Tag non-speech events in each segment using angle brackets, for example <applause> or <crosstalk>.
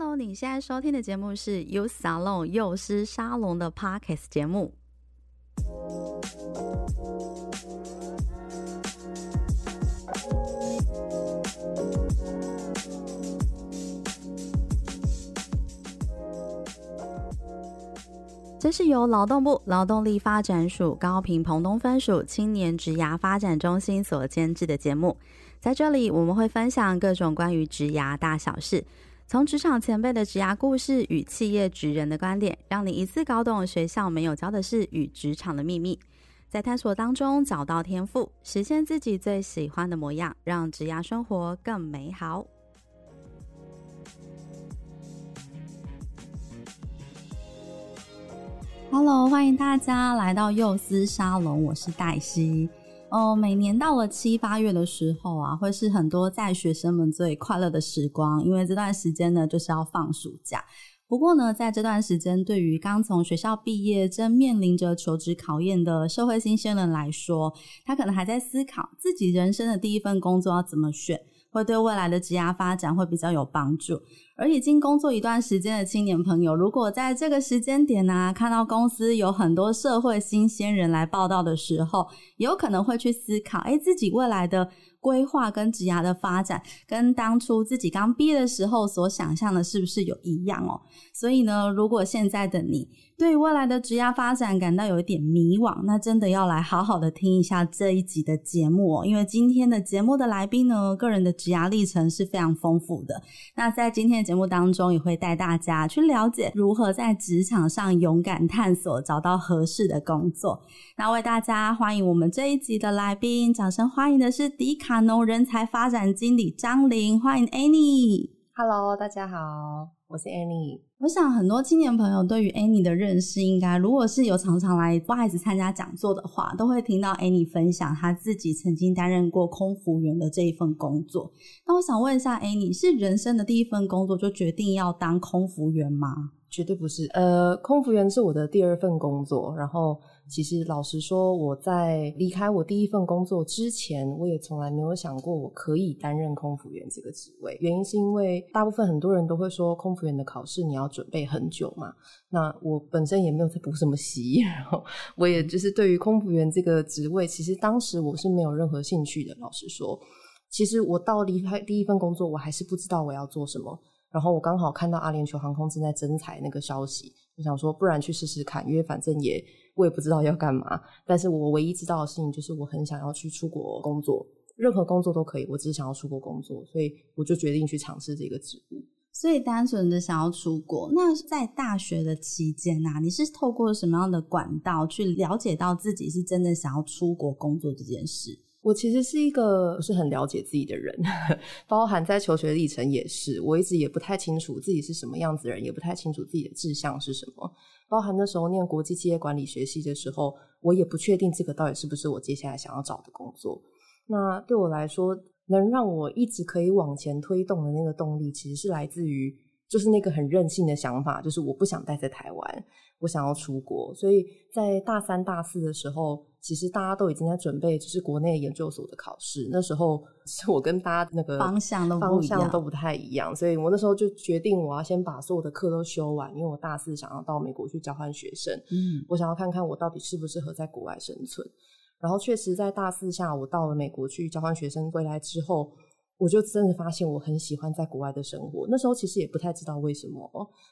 Hello，你现在收听的节目是 You Salon 幼师沙龙的 Podcast 节目。这是由劳动部劳动力发展署高屏澎东分署青年职涯发展中心所监制的节目。在这里，我们会分享各种关于职涯大小事，从职场前辈的职涯故事与企业职人的观点，让你一次搞懂学校没有教的事与职场的秘密，在探索当中找到天赋，实现自己最喜欢的模样，让职涯生活更美好。Hello，欢迎大家来到幼思沙龙，我是黛西。哦，每年到了七八月的时候啊，会是很多在学生们最快乐的时光，因为这段时间呢就是要放暑假。不过呢，在这段时间，对于刚从学校毕业、正面临着求职考验的社会新鲜人来说，他可能还在思考自己人生的第一份工作要怎么选。会对未来的职涯发展会比较有帮助，而已经工作一段时间的青年朋友，如果在这个时间点呢、啊，看到公司有很多社会新鲜人来报道的时候，有可能会去思考，诶，自己未来的规划跟职涯的发展，跟当初自己刚毕业的时候所想象的，是不是有一样哦？所以呢，如果现在的你对未来的职涯发展感到有一点迷惘，那真的要来好好的听一下这一集的节目哦，因为今天的节目的来宾呢，个人的职涯历程是非常丰富的。那在今天的节目当中，也会带大家去了解如何在职场上勇敢探索，找到合适的工作。那为大家欢迎我们这一集的来宾，掌声欢迎的是迪卡。卡侬人才发展经理张琳，欢迎 Annie。Hello，大家好，我是 Annie。我想很多青年朋友对于 Annie 的认识，应该如果是有常常来不好意思参加讲座的话，都会听到 Annie 分享她自己曾经担任过空服员的这一份工作。那我想问一下，Annie 是人生的第一份工作就决定要当空服员吗？绝对不是，呃，空服员是我的第二份工作。然后，其实老实说，我在离开我第一份工作之前，我也从来没有想过我可以担任空服员这个职位。原因是因为大部分很多人都会说，空服员的考试你要准备很久嘛。那我本身也没有在补什么习，<laughs> 然后我也就是对于空服员这个职位，其实当时我是没有任何兴趣的。老实说，其实我到离开第一份工作，我还是不知道我要做什么。然后我刚好看到阿联酋航空正在征才那个消息，我想说，不然去试试看，因为反正也我也不知道要干嘛。但是我唯一知道的事情就是，我很想要去出国工作，任何工作都可以，我只是想要出国工作，所以我就决定去尝试这个职务。所以单纯的想要出国，那在大学的期间啊，你是透过什么样的管道去了解到自己是真的想要出国工作这件事？我其实是一个不是很了解自己的人，<laughs> 包含在求学历程也是，我一直也不太清楚自己是什么样子的人，也不太清楚自己的志向是什么。包含那时候念国际企业管理学系的时候，我也不确定这个到底是不是我接下来想要找的工作。那对我来说，能让我一直可以往前推动的那个动力，其实是来自于就是那个很任性的想法，就是我不想待在台湾，我想要出国。所以在大三、大四的时候。其实大家都已经在准备，就是国内研究所的考试。那时候是我跟大家那个方向都方向都不太一样，所以我那时候就决定我要先把所有的课都修完，因为我大四想要到美国去交换学生。嗯，我想要看看我到底适不适合在国外生存。然后确实在大四下，我到了美国去交换学生，归来之后。我就真的发现我很喜欢在国外的生活。那时候其实也不太知道为什么，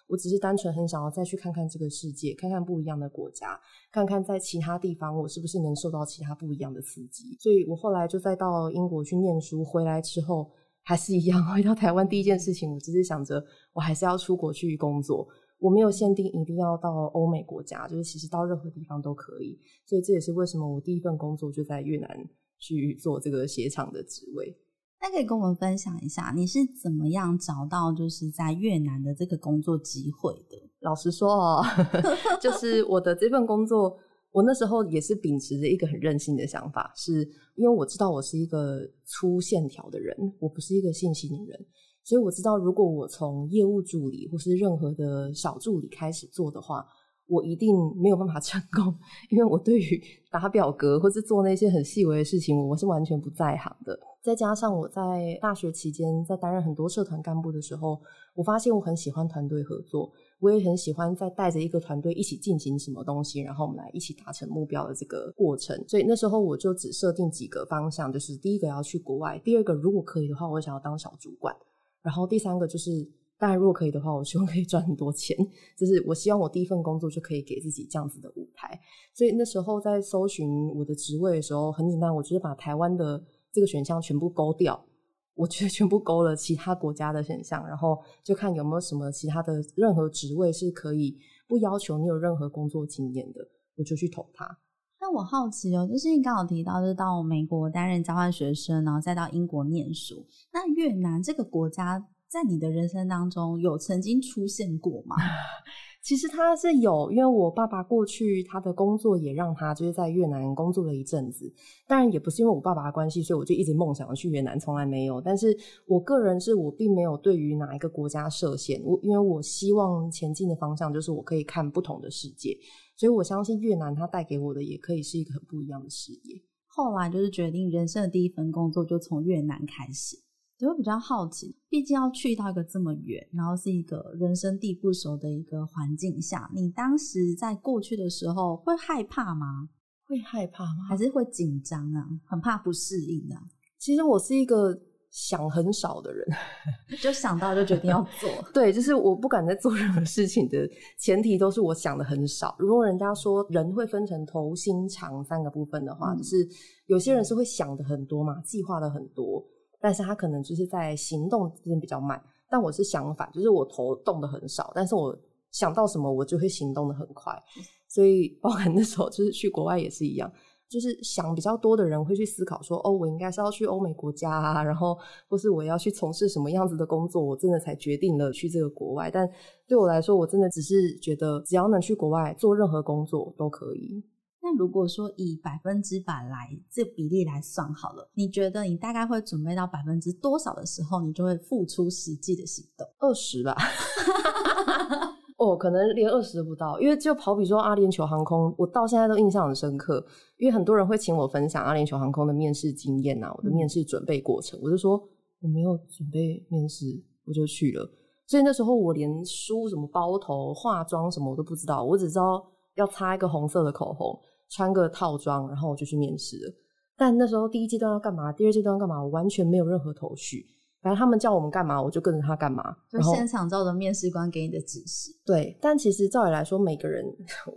我只是单纯很想要再去看看这个世界，看看不一样的国家，看看在其他地方我是不是能受到其他不一样的刺激。所以我后来就再到英国去念书，回来之后还是一样，回到台湾第一件事情，我只是想着我还是要出国去工作。我没有限定一定要到欧美国家，就是其实到任何地方都可以。所以这也是为什么我第一份工作就在越南去做这个鞋厂的职位。那可以跟我们分享一下，你是怎么样找到就是在越南的这个工作机会的？老实说哦，<laughs> 就是我的这份工作，我那时候也是秉持着一个很任性的想法，是因为我知道我是一个粗线条的人，我不是一个细心的人，所以我知道如果我从业务助理或是任何的小助理开始做的话，我一定没有办法成功，因为我对于打表格或是做那些很细微的事情，我是完全不在行的。再加上我在大学期间在担任很多社团干部的时候，我发现我很喜欢团队合作，我也很喜欢在带着一个团队一起进行什么东西，然后我们来一起达成目标的这个过程。所以那时候我就只设定几个方向，就是第一个要去国外，第二个如果可以的话，我想要当小主管，然后第三个就是。当然，如果可以的话，我希望可以赚很多钱。就是我希望我第一份工作就可以给自己这样子的舞台。所以那时候在搜寻我的职位的时候，很简单，我就是把台湾的这个选项全部勾掉，我觉得全部勾了其他国家的选项，然后就看有没有什么其他的任何职位是可以不要求你有任何工作经验的，我就去投它。那我好奇哦，就是你刚好提到，就是到美国担任交换学生，然后再到英国念书。那越南这个国家，在你的人生当中有曾经出现过吗？<laughs> 其实他是有，因为我爸爸过去他的工作也让他就是在越南工作了一阵子。当然也不是因为我爸爸的关系，所以我就一直梦想要去越南，从来没有。但是我个人是我并没有对于哪一个国家设限，我因为我希望前进的方向就是我可以看不同的世界，所以我相信越南它带给我的也可以是一个很不一样的视野。后来就是决定人生的第一份工作就从越南开始。就会比较好奇，毕竟要去到一个这么远，然后是一个人生地不熟的一个环境下，你当时在过去的时候会害怕吗？会害怕吗？还是会紧张啊？很怕不适应啊？其实我是一个想很少的人，<laughs> 就想到就决定要 <laughs> 做。对，就是我不敢在做任何事情的前提都是我想的很少。如果人家说人会分成头、心、肠三个部分的话，嗯、就是有些人是会想的很多嘛，计划的很多。但是他可能就是在行动之间比较慢，但我是相反，就是我头动的很少，但是我想到什么我就会行动的很快，所以包含那时候就是去国外也是一样，就是想比较多的人会去思考说，哦，我应该是要去欧美国家啊，然后或是我要去从事什么样子的工作，我真的才决定了去这个国外。但对我来说，我真的只是觉得只要能去国外做任何工作都可以。那如果说以百分之百来这比例来算好了，你觉得你大概会准备到百分之多少的时候，你就会付出实际的行动？二十吧。<laughs> 哦，可能连二十都不到，因为就好比说阿联酋航空，我到现在都印象很深刻，因为很多人会请我分享阿联酋航空的面试经验啊，我的面试准备过程，嗯、我就说我没有准备面试，我就去了，所以那时候我连梳什么包头、化妆什么我都不知道，我只知道要擦一个红色的口红。穿个套装，然后我就去面试了。但那时候第一阶段要干嘛，第二阶段要干嘛，我完全没有任何头绪。反正他们叫我们干嘛，我就跟着他干嘛。就现场照着面试官给你的指示。对，但其实照理来说，每个人，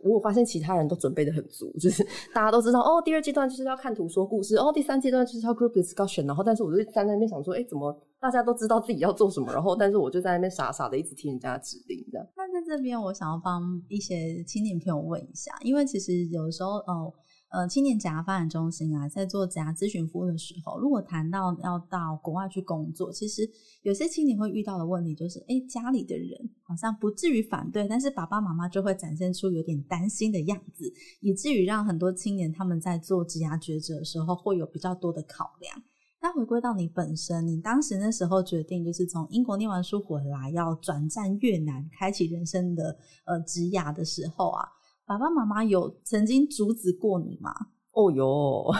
我发现其他人都准备的很足，就是大家都知道哦，第二阶段就是要看图说故事，哦，第三阶段就是要 group discussion。然后，但是我就站在那边想说，哎，怎么大家都知道自己要做什么？然后，但是我就在那边傻傻的一直听人家的指令，这样。在这边，我想要帮一些青年朋友问一下，因为其实有时候，哦。呃，青年职涯发展中心啊，在做职涯咨询服务的时候，如果谈到要到国外去工作，其实有些青年会遇到的问题就是，诶，家里的人好像不至于反对，但是爸爸妈妈就会展现出有点担心的样子，以至于让很多青年他们在做职涯抉择的时候会有比较多的考量。那回归到你本身，你当时那时候决定就是从英国念完书回来，要转战越南，开启人生的呃职涯的时候啊。爸爸妈妈有曾经阻止过你吗？哦哟，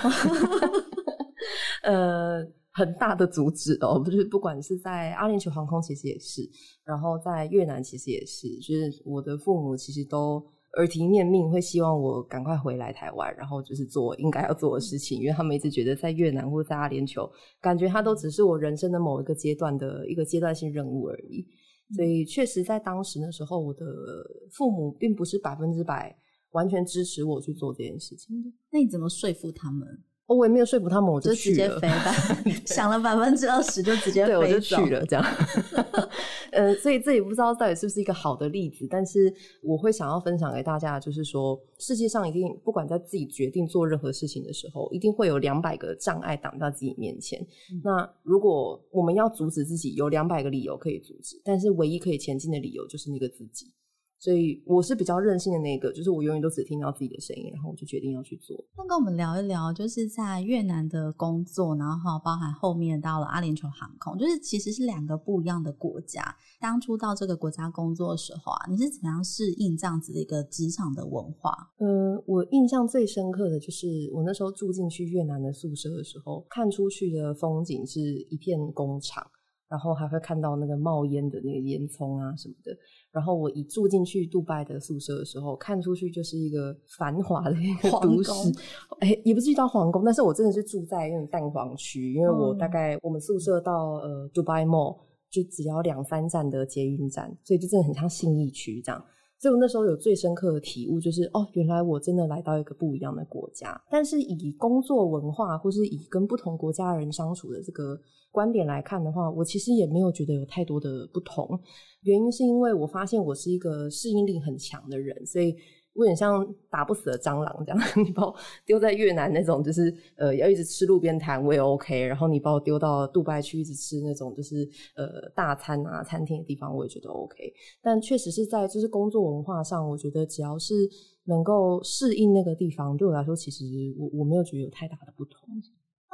<laughs> 呃，很大的阻止哦，不是，不管是在阿联酋航空，其实也是，然后在越南，其实也是，就是我的父母其实都耳提面命，会希望我赶快回来台湾，然后就是做应该要做的事情，因为他们一直觉得在越南或在阿联酋，感觉它都只是我人生的某一个阶段的一个阶段性任务而已。所以，确实在当时那时候，我的父母并不是百分之百完全支持我去做这件事情的。那你怎么说服他们？哦，我也没有说服他们，我就直接飞吧，<laughs> 想了百分之二十就直接飞走。对，我就去了，这样。<laughs> <laughs> 呃，所以这也不知道到底是不是一个好的例子，但是我会想要分享给大家，就是说，世界上一定不管在自己决定做任何事情的时候，一定会有两百个障碍挡在自己面前。嗯。那如果我们要阻止自己，有两百个理由可以阻止，但是唯一可以前进的理由就是那个自己。所以我是比较任性的那个，就是我永远都只听到自己的声音，然后我就决定要去做。那跟我们聊一聊，就是在越南的工作，然后包含后面到了阿联酋航空，就是其实是两个不一样的国家。当初到这个国家工作的时候啊，你是怎么样适应这样子的一个职场的文化？嗯，我印象最深刻的就是我那时候住进去越南的宿舍的时候，看出去的风景是一片工厂。然后还会看到那个冒烟的那个烟囱啊什么的。然后我一住进去杜拜的宿舍的时候，看出去就是一个繁华的一个都市。哎，也不至于到皇宫，但是我真的是住在那种蛋黄区，因为我大概我们宿舍到呃 Dubai Mall 就只要两三站的捷运站，所以就真的很像信义区这样。所以我那时候有最深刻的体悟，就是哦，原来我真的来到一个不一样的国家。但是以工作文化或是以跟不同国家的人相处的这个观点来看的话，我其实也没有觉得有太多的不同。原因是因为我发现我是一个适应力很强的人，所以。有点像打不死的蟑螂这样，<laughs> 你把我丢在越南那种，就是呃要一直吃路边摊我也 OK，然后你把我丢到杜拜去一直吃那种就是呃大餐啊餐厅的地方，我也觉得 OK。但确实是在就是工作文化上，我觉得只要是能够适应那个地方，对我来说，其实我我没有觉得有太大的不同。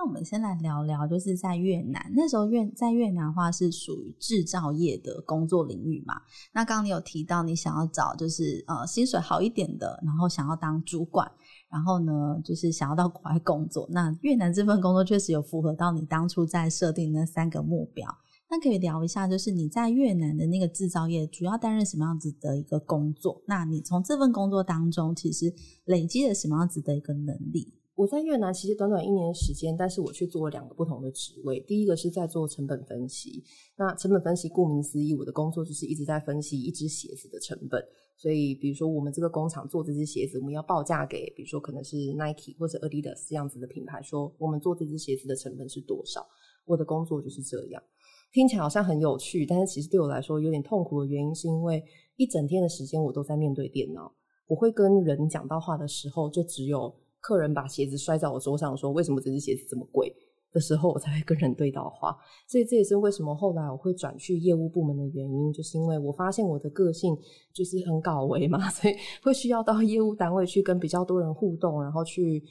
我们先来聊聊，就是在越南那时候越在越南的话是属于制造业的工作领域嘛。那刚刚你有提到你想要找就是呃薪水好一点的，然后想要当主管，然后呢就是想要到国外工作。那越南这份工作确实有符合到你当初在设定那三个目标。那可以聊一下，就是你在越南的那个制造业主要担任什么样子的一个工作？那你从这份工作当中其实累积了什么样子的一个能力？我在越南其实短短一年时间，但是我却做了两个不同的职位。第一个是在做成本分析。那成本分析顾名思义，我的工作就是一直在分析一只鞋子的成本。所以，比如说我们这个工厂做这只鞋子，我们要报价给，比如说可能是 Nike 或者 Adidas 这样子的品牌，说我们做这只鞋子的成本是多少。我的工作就是这样，听起来好像很有趣，但是其实对我来说有点痛苦的原因，是因为一整天的时间我都在面对电脑。我会跟人讲到话的时候，就只有。客人把鞋子摔在我桌上，说：“为什么这只鞋子这么贵？”的时候，我才会跟人对到话。所以这也是为什么后来我会转去业务部门的原因，就是因为我发现我的个性就是很搞维嘛，所以会需要到业务单位去跟比较多人互动，然后去。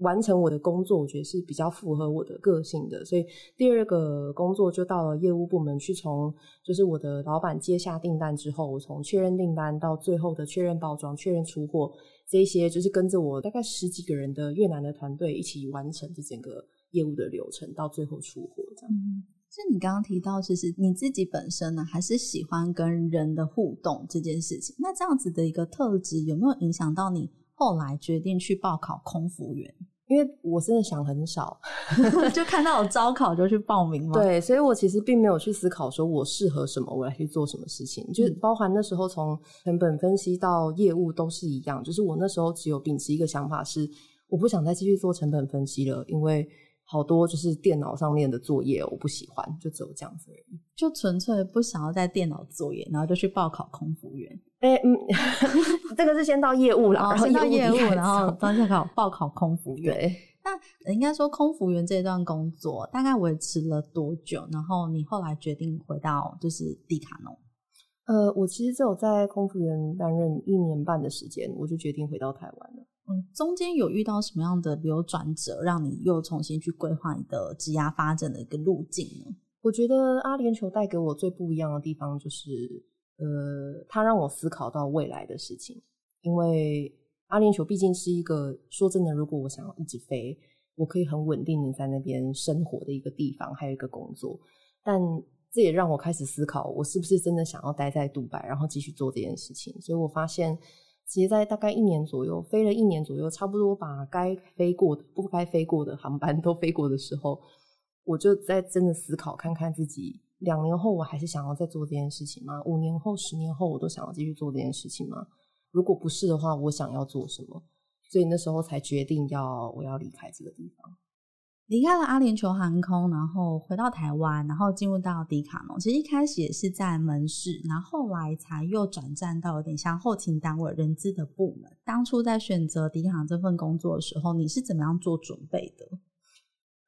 完成我的工作，我觉得是比较符合我的个性的，所以第二个工作就到了业务部门去，从就是我的老板接下订单之后，我从确认订单到最后的确认包装、确认出货，这些就是跟着我大概十几个人的越南的团队一起完成这整个业务的流程，到最后出货这样。嗯，所以你刚刚提到，其实你自己本身呢，还是喜欢跟人的互动这件事情。那这样子的一个特质，有没有影响到你后来决定去报考空服员？因为我真的想很少，<laughs> 就看到有招考就去报名嘛。对，所以我其实并没有去思考说我适合什么，我来去做什么事情。嗯、就是包含那时候从成本分析到业务都是一样，就是我那时候只有秉持一个想法是，我不想再继续做成本分析了，因为好多就是电脑上面的作业我不喜欢，就只有这样子而已。就纯粹不想要在电脑作业，然后就去报考空服员。哎、欸，嗯，<laughs> 这个是先到业务了，然后先到业务，然后再考报考空服员。对，那应该说空服员这段工作大概维持了多久？然后你后来决定回到就是迪卡侬？呃，我其实只有在空服员担任一年半的时间，我就决定回到台湾了。中间有遇到什么样的流转折，让你又重新去规划你的职涯发展的一个路径呢？我觉得阿联酋带给我最不一样的地方就是。呃，他让我思考到未来的事情，因为阿联酋毕竟是一个说真的，如果我想要一直飞，我可以很稳定的在那边生活的一个地方，还有一个工作。但这也让我开始思考，我是不是真的想要待在杜拜，然后继续做这件事情。所以我发现，其实，在大概一年左右，飞了一年左右，差不多把该飞过的、不该飞过的航班都飞过的时候，我就在真的思考，看看自己。两年后我还是想要再做这件事情吗？五年后、十年后我都想要继续做这件事情吗？如果不是的话，我想要做什么？所以那时候才决定要我要离开这个地方，离开了阿联酋航空，然后回到台湾，然后进入到迪卡侬。其实一开始也是在门市，然后后来才又转战到有点像后勤单位、人资的部门。当初在选择迪卡侬这份工作的时候，你是怎么样做准备的？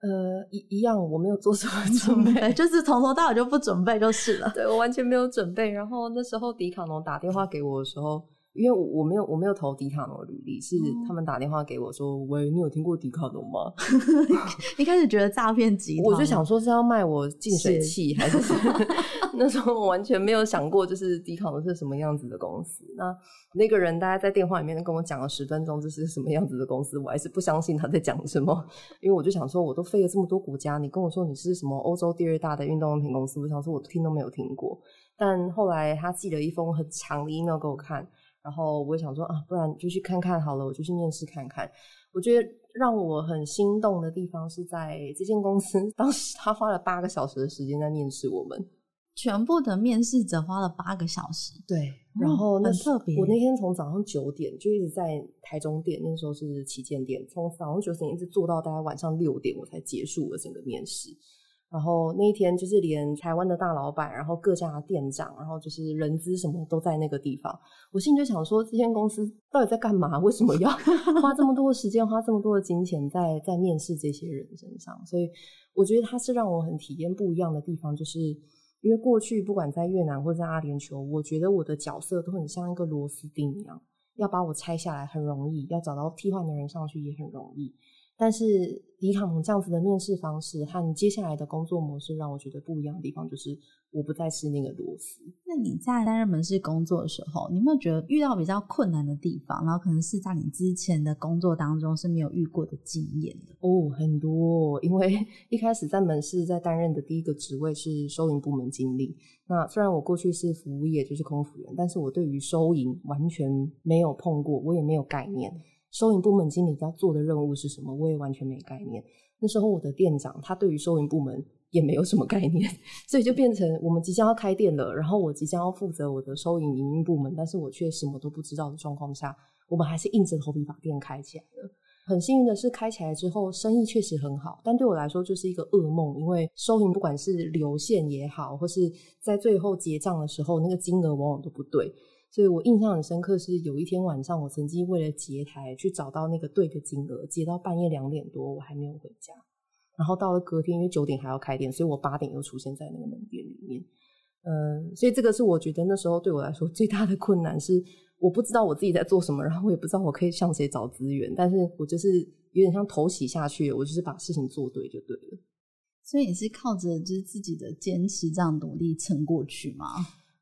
呃，一一样，我没有做什么准备，<laughs> 备就是从头到尾就不准备就是了。<laughs> 对，我完全没有准备。然后那时候迪卡侬打电话给我的时候，因为我我没有我没有投迪卡侬的履历，是他们打电话给我说：“嗯、喂，你有听过迪卡侬吗？” <laughs> 一开始觉得诈骗集团，我就想说是要卖我净水器还是什么？<laughs> 那时候我完全没有想过，就是迪卡侬是什么样子的公司。那那个人大概在电话里面跟我讲了十分钟，这是什么样子的公司，我还是不相信他在讲什么。因为我就想说，我都飞了这么多国家，你跟我说你是什么欧洲第二大的运动用品公司，我想说我听都没有听过。但后来他寄了一封很长的 email 给我看，然后我就想说啊，不然就去看看好了，我就去面试看看。我觉得让我很心动的地方是在这间公司，当时他花了八个小时的时间在面试我们。全部的面试者花了八个小时，对，然后那、特别。我那天从早上九点就一直在台中店，那时候是旗舰店，从早上九点一直做到大概晚上六点，我才结束了整个面试。然后那一天就是连台湾的大老板，然后各家店长，然后就是人资什么都在那个地方。我心里就想说，这间公司到底在干嘛？为什么要 <laughs> 花这么多的时间，花这么多的金钱在在面试这些人身上？所以我觉得它是让我很体验不一样的地方，就是。因为过去不管在越南或者在阿联酋，我觉得我的角色都很像一个螺丝钉一样，要把我拆下来很容易，要找到替换的人上去也很容易。但是迪卡侬这样子的面试方式和接下来的工作模式，让我觉得不一样的地方就是，我不再是那个螺丝。那你在担任门市工作的时候，你有没有觉得遇到比较困难的地方？然后可能是在你之前的工作当中是没有遇过的经验的？哦，很多。因为 <laughs> 一开始在门市在担任的第一个职位是收银部门经理。那虽然我过去是服务业，就是空服员，但是我对于收银完全没有碰过，我也没有概念。收银部门经理要做的任务是什么？我也完全没概念。那时候我的店长他对于收银部门也没有什么概念，<laughs> 所以就变成我们即将要开店了，然后我即将要负责我的收银营运部门，但是我却什么都不知道的状况下，我们还是硬着头皮把店开起来了。很幸运的是，开起来之后生意确实很好，但对我来说就是一个噩梦，因为收银不管是流线也好，或是在最后结账的时候，那个金额往往都不对。所以我印象很深刻，是有一天晚上，我曾经为了结台去找到那个对的金额，结到半夜两点多，我还没有回家。然后到了隔天，因为九点还要开店，所以我八点又出现在那个门店里面。嗯，所以这个是我觉得那时候对我来说最大的困难，是我不知道我自己在做什么，然后我也不知道我可以向谁找资源，但是我就是有点像头洗下去，我就是把事情做对就对了。所以你是靠着就是自己的坚持这样努力撑过去吗？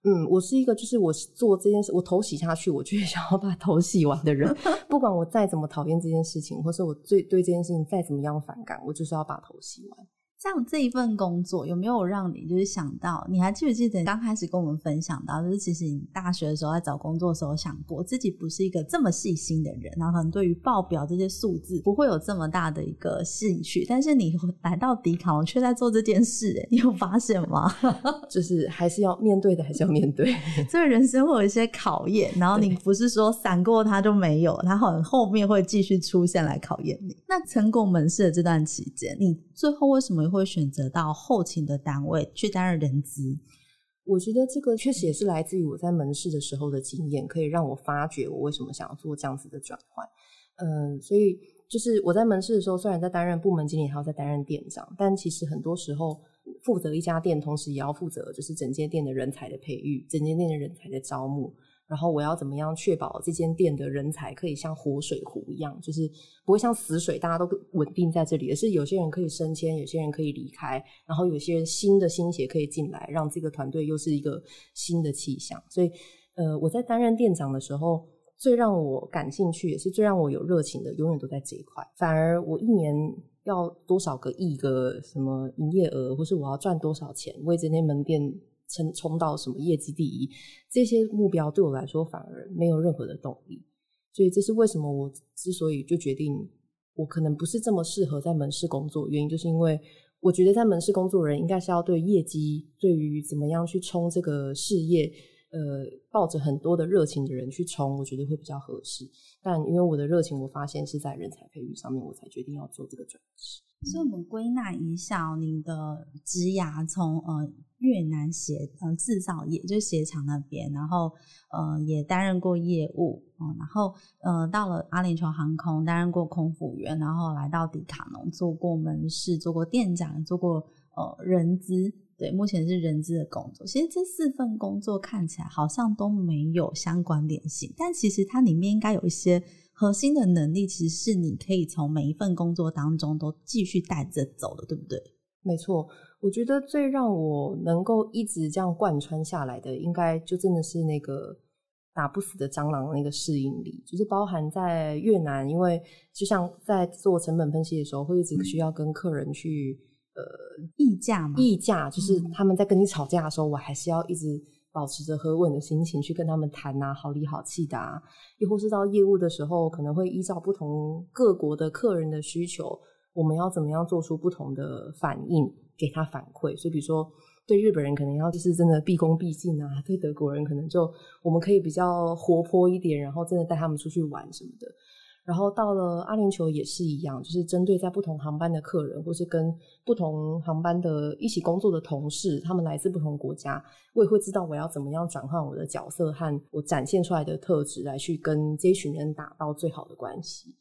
嗯，我是一个，就是我做这件事，我头洗下去，我就会 <laughs> 想要把头洗完的人。不管我再怎么讨厌这件事情，或是我最对这件事情再怎么样反感，我就是要把头洗完。像这一份工作有没有让你就是想到？你还记不记得你刚开始跟我们分享到，就是其实你大学的时候在找工作的时候想过自己不是一个这么细心的人，然后可能对于报表这些数字不会有这么大的一个兴趣。但是你来到迪卡侬却在做这件事，你有发现吗？<laughs> 就是还是要面对的，还是要面对。<laughs> 所以人生会有一些考验，然后你不是说闪过它就没有，它很后面会继续出现来考验你。那成果门市的这段期间，你最后为什么会选择到后勤的单位去担任人资？我觉得这个确实也是来自于我在门市的时候的经验，可以让我发觉我为什么想要做这样子的转换。嗯，所以就是我在门市的时候，虽然在担任部门经理，还要在担任店长，但其实很多时候负责一家店，同时也要负责就是整间店的人才的培育，整间店的人才的招募。然后我要怎么样确保这间店的人才可以像活水湖一样，就是不会像死水，大家都稳定在这里，而是有些人可以升迁，有些人可以离开，然后有些人新的新血可以进来，让这个团队又是一个新的气象。所以，呃，我在担任店长的时候，最让我感兴趣，也是最让我有热情的，永远都在这一块。反而我一年要多少个亿个什么营业额，或是我要赚多少钱，为这间门店。冲冲到什么业绩第一，这些目标对我来说反而没有任何的动力，所以这是为什么我之所以就决定我可能不是这么适合在门市工作，原因就是因为我觉得在门市工作人应该是要对业绩，对于怎么样去冲这个事业呃抱着很多的热情的人去冲，我觉得会比较合适。但因为我的热情，我发现是在人才培育上面，我才决定要做这个转职。所以，我们归纳一下，你的职涯从呃越南鞋呃制造业，就鞋厂那边，然后呃也担任过业务，然后呃到了阿联酋航空担任过空服员，然后来到迪卡侬做过门市，做过店长，做过呃人资，对，目前是人资的工作。其实这四份工作看起来好像都没有相关联性，但其实它里面应该有一些。核心的能力其实是你可以从每一份工作当中都继续带着走的，对不对？没错，我觉得最让我能够一直这样贯穿下来的，应该就真的是那个打不死的蟑螂那个适应力，就是包含在越南，因为就像在做成本分析的时候，会一直需要跟客人去呃议价嘛，议价，就是他们在跟你吵架的时候，我还是要一直。保持着和稳的心情去跟他们谈啊，好里好气的啊，又或是到业务的时候，可能会依照不同各国的客人的需求，我们要怎么样做出不同的反应，给他反馈。所以，比如说对日本人可能要就是真的毕恭毕敬啊，对德国人可能就我们可以比较活泼一点，然后真的带他们出去玩什么的。然后到了阿联酋也是一样，就是针对在不同航班的客人，或是跟不同航班的一起工作的同事，他们来自不同国家，我也会知道我要怎么样转换我的角色和我展现出来的特质，来去跟这群人打到最好的关系。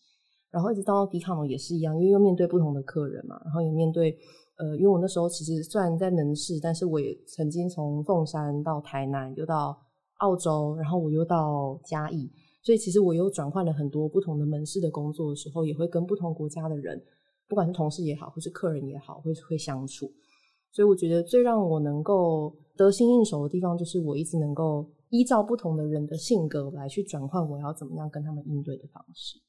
然后一直到迪卡侬也是一样，因为又面对不同的客人嘛，然后也面对呃，因为我那时候其实虽然在门市，但是我也曾经从凤山到台南，又到澳洲，然后我又到嘉义。所以其实我又转换了很多不同的门市的工作的时候，也会跟不同国家的人，不管是同事也好，或是客人也好，会会相处。所以我觉得最让我能够得心应手的地方，就是我一直能够依照不同的人的性格来去转换我要怎么样跟他们应对的方式。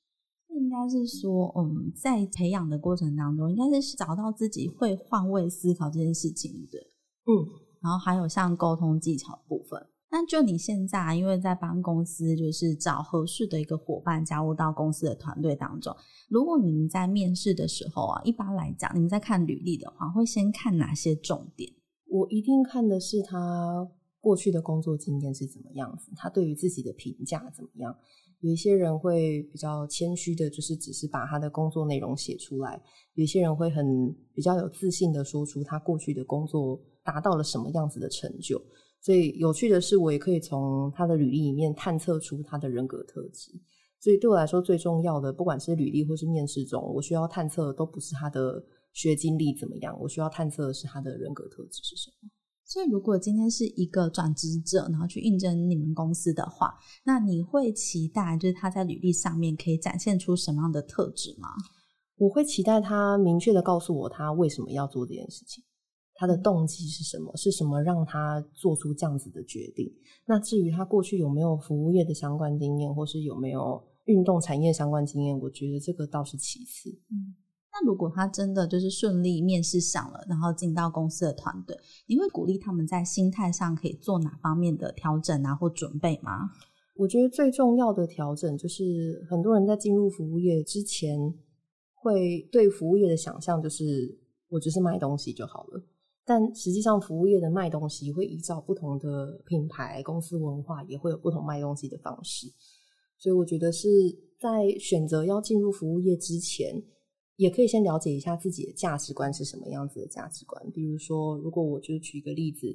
应该是说，嗯，在培养的过程当中，应该是找到自己会换位思考这件事情的。嗯，然后还有像沟通技巧的部分。那就你现在，因为在帮公司就是找合适的一个伙伴加入到公司的团队当中。如果你们在面试的时候啊，一般来讲，你们在看履历的话，会先看哪些重点？我一定看的是他过去的工作经验是怎么样子，他对于自己的评价怎么样。有一些人会比较谦虚的，就是只是把他的工作内容写出来；有一些人会很比较有自信的说出他过去的工作达到了什么样子的成就。所以有趣的是，我也可以从他的履历里面探测出他的人格特质。所以对我来说，最重要的，不管是履历或是面试中，我需要探测的都不是他的学经历怎么样，我需要探测的是他的人格特质是什么。所以，如果今天是一个转职者，然后去应征你们公司的话，那你会期待就是他在履历上面可以展现出什么样的特质吗？我会期待他明确的告诉我他为什么要做这件事情。他的动机是什么？是什么让他做出这样子的决定？那至于他过去有没有服务业的相关经验，或是有没有运动产业相关经验，我觉得这个倒是其次。嗯，那如果他真的就是顺利面试上了，然后进到公司的团队，你会鼓励他们在心态上可以做哪方面的调整啊，或准备吗？我觉得最重要的调整就是，很多人在进入服务业之前，会对服务业的想象就是，我只是卖东西就好了。但实际上，服务业的卖东西会依照不同的品牌、公司文化，也会有不同卖东西的方式。所以，我觉得是在选择要进入服务业之前，也可以先了解一下自己的价值观是什么样子的价值观。比如说，如果我就举一个例子，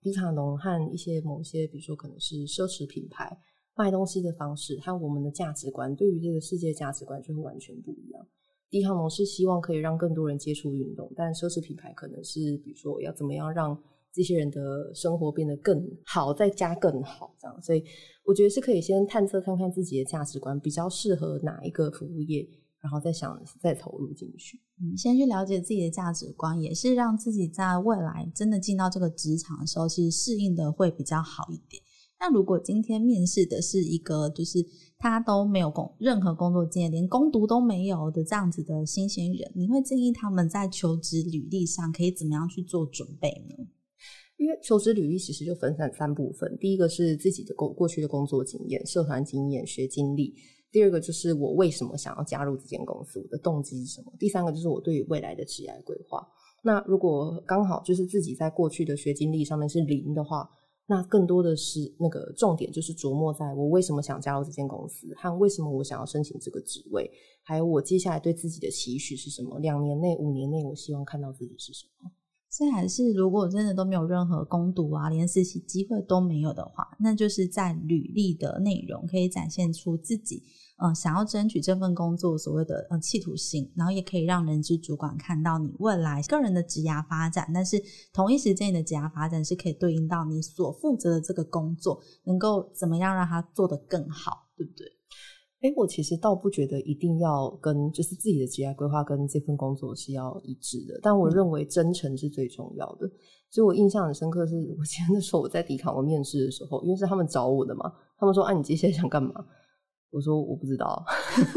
迪卡侬和一些某些，比如说可能是奢侈品牌卖东西的方式，和我们的价值观对于这个世界价值观就会完全不一样。迪卡侬是希望可以让更多人接触运动，但奢侈品牌可能是比如说要怎么样让这些人的生活变得更好，再加更好这样。所以我觉得是可以先探测看看自己的价值观比较适合哪一个服务业，然后再想再投入进去。嗯，先去了解自己的价值观，也是让自己在未来真的进到这个职场的时候，其实适应的会比较好一点。那如果今天面试的是一个，就是他都没有工任何工作经验，连工读都没有的这样子的新鲜人，你会建议他们在求职履历上可以怎么样去做准备呢？因为求职履历其实就分散三部分，第一个是自己的过过去的工作经验、社团经验、学经历；第二个就是我为什么想要加入这间公司，我的动机是什么；第三个就是我对于未来的职业规划。那如果刚好就是自己在过去的学经历上面是零的话，那更多的是那个重点，就是琢磨在我为什么想加入这间公司，和为什么我想要申请这个职位，还有我接下来对自己的期许是什么。两年内、五年内，我希望看到自己是什么。虽然是，如果真的都没有任何攻读啊，连实习机会都没有的话，那就是在履历的内容可以展现出自己，呃，想要争取这份工作所谓的呃企图心，然后也可以让人资主管看到你未来个人的职涯发展，但是同一时间你的职涯发展是可以对应到你所负责的这个工作，能够怎么样让它做得更好，对不对？哎，我其实倒不觉得一定要跟就是自己的职业规划跟这份工作是要一致的，但我认为真诚是最重要的。所以我印象很深刻是，我记得那时候我在迪卡侬面试的时候，因为是他们找我的嘛，他们说：“啊，你接下来想干嘛？”我说：“我不知道。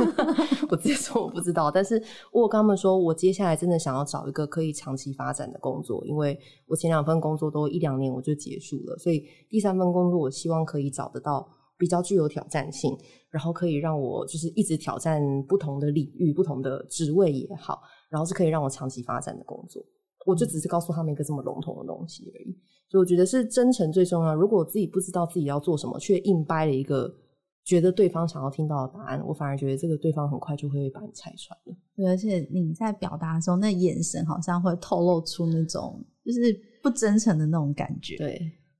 <laughs> ”我直接说我不知道。但是我跟他们说，我接下来真的想要找一个可以长期发展的工作，因为我前两份工作都一两年我就结束了，所以第三份工作我希望可以找得到。比较具有挑战性，然后可以让我就是一直挑战不同的领域、不同的职位也好，然后是可以让我长期发展的工作。我就只是告诉他们一个这么笼统的东西而已。所以我觉得是真诚最重要。如果自己不知道自己要做什么，却硬掰了一个觉得对方想要听到的答案，我反而觉得这个对方很快就会把你拆穿了。对，而且你在表达的时候，那眼神好像会透露出那种就是不真诚的那种感觉。对，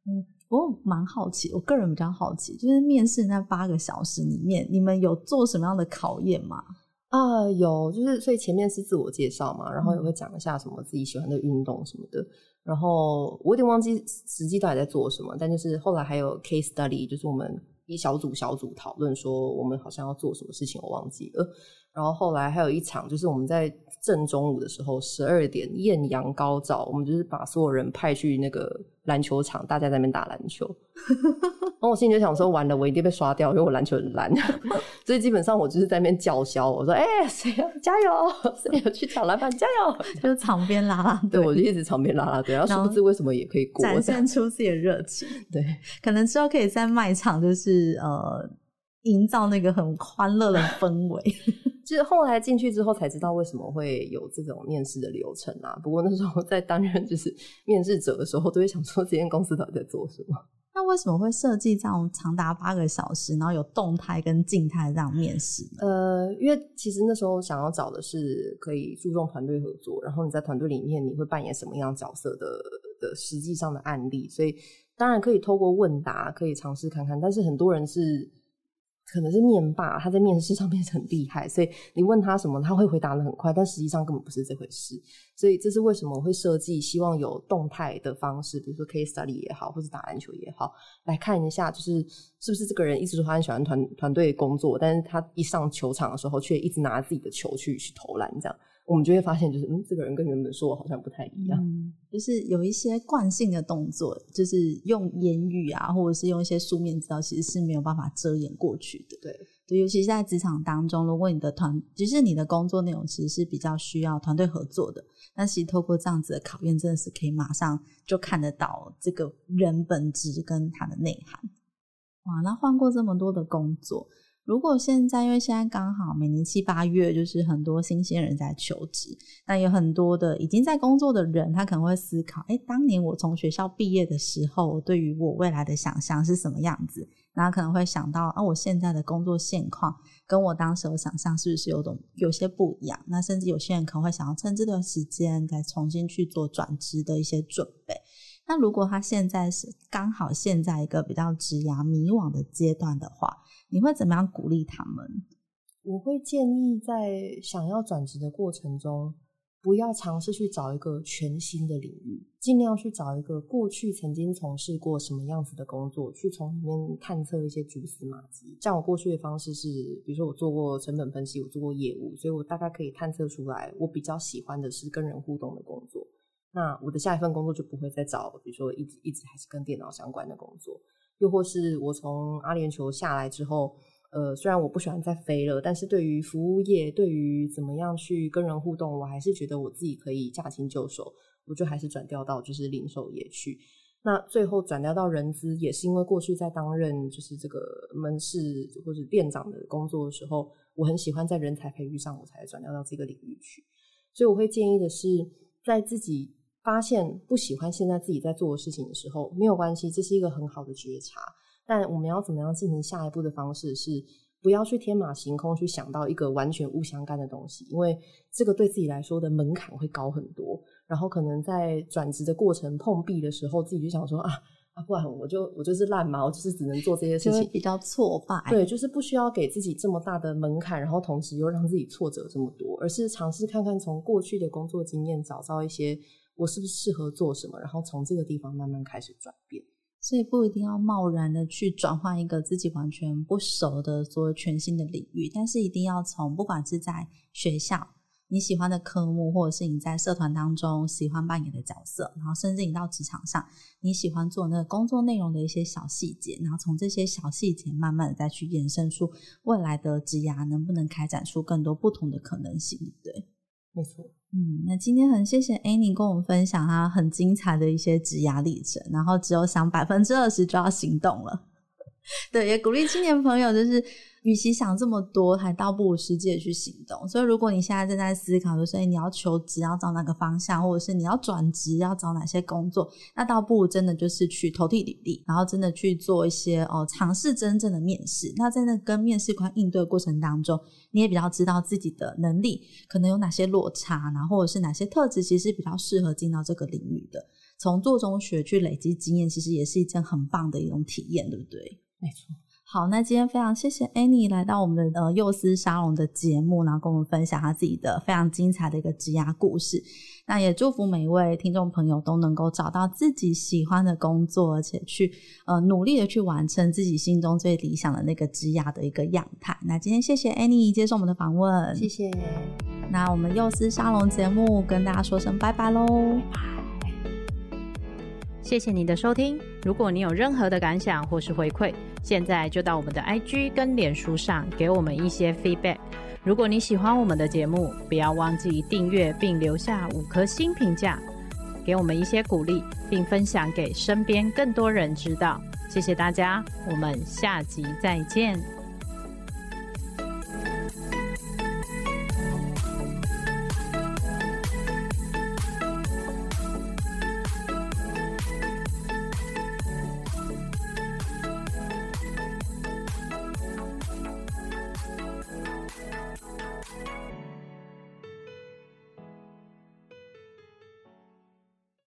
嗯。我蛮好奇，我个人比较好奇，就是面试那八个小时里面，你们有做什么样的考验吗？啊、呃，有，就是所以前面是自我介绍嘛，然后也会讲一下什么自己喜欢的运动什么的，然后我有点忘记实际到底在做什么，但就是后来还有 case study，就是我们一小组小组讨论说我们好像要做什么事情，我忘记了。然后后来还有一场，就是我们在正中午的时候，十二点艳阳高照，我们就是把所有人派去那个。篮球场，大家在那边打篮球，<laughs> 然后我心里就想说，完了，我一定被刷掉，因为我篮球很烂，<laughs> 所以基本上我就是在那边叫嚣，我说：“哎、欸，谁要加油？谁要去抢篮板？加油！<laughs> ”就场边拉拉队，对，我就一直场边拉拉队，然后殊不知为什么也可以过，展现出自己的热情。对，可能之后可以在卖场，就是呃。营造那个很欢乐的氛围，<laughs> 就是后来进去之后才知道为什么会有这种面试的流程啊。不过那时候在担任就是面试者的时候，都会想说这间公司到底在做什么？那为什么会设计这样长达八个小时，然后有动态跟静态这样面试？呃，因为其实那时候想要找的是可以注重团队合作，然后你在团队里面你会扮演什么样角色的的实际上的案例，所以当然可以透过问答可以尝试看看，但是很多人是。可能是面霸，他在面试上面很厉害，所以你问他什么，他会回答的很快，但实际上根本不是这回事。所以这是为什么我会设计，希望有动态的方式，比如说 case study 也好，或者打篮球也好，来看一下，就是是不是这个人一直说他很喜欢团团队工作，但是他一上球场的时候，却一直拿自己的球去去投篮，这样。我们就会发现，就是嗯，这个人跟原本说的好像不太一样，嗯，就是有一些惯性的动作，就是用言语啊，或者是用一些书面资料，其实是没有办法遮掩过去的。对，对，尤其是在职场当中，如果你的团，其实你的工作内容其实是比较需要团队合作的，但其实透过这样子的考验，真的是可以马上就看得到这个人本质跟他的内涵。哇，那换过这么多的工作。如果现在，因为现在刚好每年七八月，就是很多新鲜人在求职，那有很多的已经在工作的人，他可能会思考：诶，当年我从学校毕业的时候，对于我未来的想象是什么样子？然后可能会想到，啊，我现在的工作现况跟我当时的想象是不是有种有些不一样？那甚至有些人可能会想要趁这段时间再重新去做转职的一些准备。那如果他现在是刚好现在一个比较职涯迷惘的阶段的话，你会怎么样鼓励他们？我会建议在想要转职的过程中，不要尝试去找一个全新的领域，尽量去找一个过去曾经从事过什么样子的工作，去从里面探测一些蛛丝马迹。像我过去的方式是，比如说我做过成本分析，我做过业务，所以我大概可以探测出来，我比较喜欢的是跟人互动的工作。那我的下一份工作就不会再找，比如说一直一直还是跟电脑相关的工作，又或是我从阿联酋下来之后，呃，虽然我不喜欢再飞了，但是对于服务业，对于怎么样去跟人互动，我还是觉得我自己可以驾轻就熟，我就还是转调到就是零售业去。那最后转调到人资，也是因为过去在担任就是这个门市或者店长的工作的时候，我很喜欢在人才培育上，我才转调到这个领域去。所以我会建议的是，在自己。发现不喜欢现在自己在做的事情的时候，没有关系，这是一个很好的觉察。但我们要怎么样进行下一步的方式是，不要去天马行空去想到一个完全不相干的东西，因为这个对自己来说的门槛会高很多。然后可能在转职的过程碰壁的时候，自己就想说啊啊，不然我就我就是烂嘛，我就是只能做这些事情，比较挫败。对，就是不需要给自己这么大的门槛，然后同时又让自己挫折这么多，而是尝试看看从过去的工作经验找到一些我是不是适合做什么，然后从这个地方慢慢开始转变。所以不一定要贸然的去转换一个自己完全不熟的所有全新的领域，但是一定要从不管是在学校你喜欢的科目，或者是你在社团当中喜欢扮演的角色，然后甚至你到职场上你喜欢做那个工作内容的一些小细节，然后从这些小细节慢慢的再去延伸出未来的职涯能不能开展出更多不同的可能性，对。没错，嗯，那今天很谢谢 Annie 跟我们分享她很精彩的一些职涯历程，然后只有想百分之二十就要行动了，<laughs> 对，也鼓励青年朋友就是。与其想这么多，还倒不如实际去行动。所以，如果你现在正在思考，就是你要求职要找哪个方向，或者是你要转职要找哪些工作，那倒不如真的就是去投递履历，然后真的去做一些哦，尝试真正的面试。那在那跟面试官应对过程当中，你也比较知道自己的能力可能有哪些落差，然后或者是哪些特质其实比较适合进到这个领域的。从做中学去累积经验，其实也是一件很棒的一种体验，对不对？没错。好，那今天非常谢谢 Annie 来到我们的呃幼师沙龙的节目，然后跟我们分享她自己的非常精彩的一个职涯故事。那也祝福每一位听众朋友都能够找到自己喜欢的工作，而且去呃努力的去完成自己心中最理想的那个职涯的一个样态。那今天谢谢 Annie 接受我们的访问，谢谢。那我们幼师沙龙节目跟大家说声拜拜喽，拜拜。谢谢你的收听，如果你有任何的感想或是回馈。现在就到我们的 IG 跟脸书上给我们一些 feedback。如果你喜欢我们的节目，不要忘记订阅并留下五颗星评价，给我们一些鼓励，并分享给身边更多人知道。谢谢大家，我们下集再见。